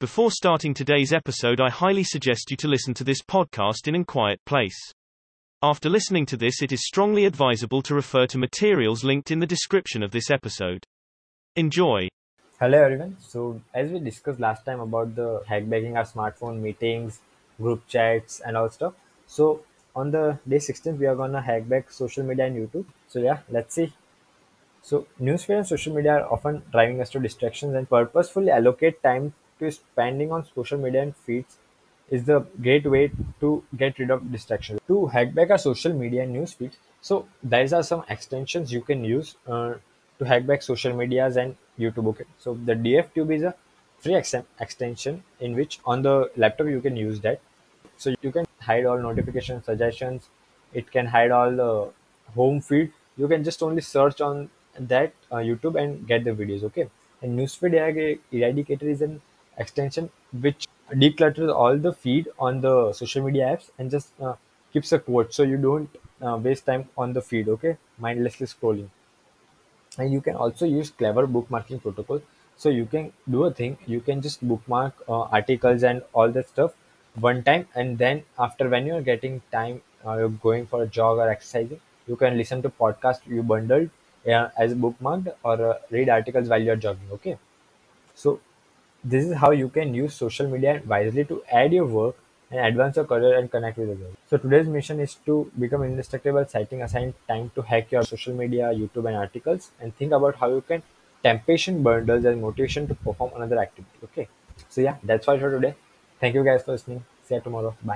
Before starting today's episode, I highly suggest you to listen to this podcast in a quiet place. After listening to this, it is strongly advisable to refer to materials linked in the description of this episode. Enjoy. Hello everyone. So as we discussed last time about the hackbacking our smartphone meetings, group chats and all stuff. So on the day 16th we are gonna hackback social media and YouTube. So yeah, let's see. So newsfeed and social media are often driving us to distractions and purposefully allocate time to spending on social media and feeds is the great way to get rid of distractions. To hack back our social media and news feeds, so these are some extensions you can use uh, to hack back social medias and YouTube. Okay, so the DFTube is a free ex- extension in which on the laptop you can use that. So you can hide all notification suggestions. It can hide all the home feed. You can just only search on that uh, YouTube and get the videos. Okay, and newsfeed eradicator is an extension which declutters all the feed on the social media apps and just uh, keeps a quote. So you don't uh, waste time on the feed okay? Mindlessly scrolling. And you can also use clever bookmarking protocol. So you can do a thing. You can just bookmark uh, articles and all that stuff one time. And then after when you're getting time uh, you're going for a jog or exercising you can listen to podcast you bundled uh, as bookmarked or uh, read articles while you're jogging okay? So this is how you can use social media wisely to add your work and advance your career and connect with others. So today's mission is to become indistractable, setting aside time to hack your social media, YouTube and articles and think about how you can temptation bundles as motivation to perform another activity. Okay. So yeah, that's all for today. Thank you guys for listening. See you tomorrow. Bye.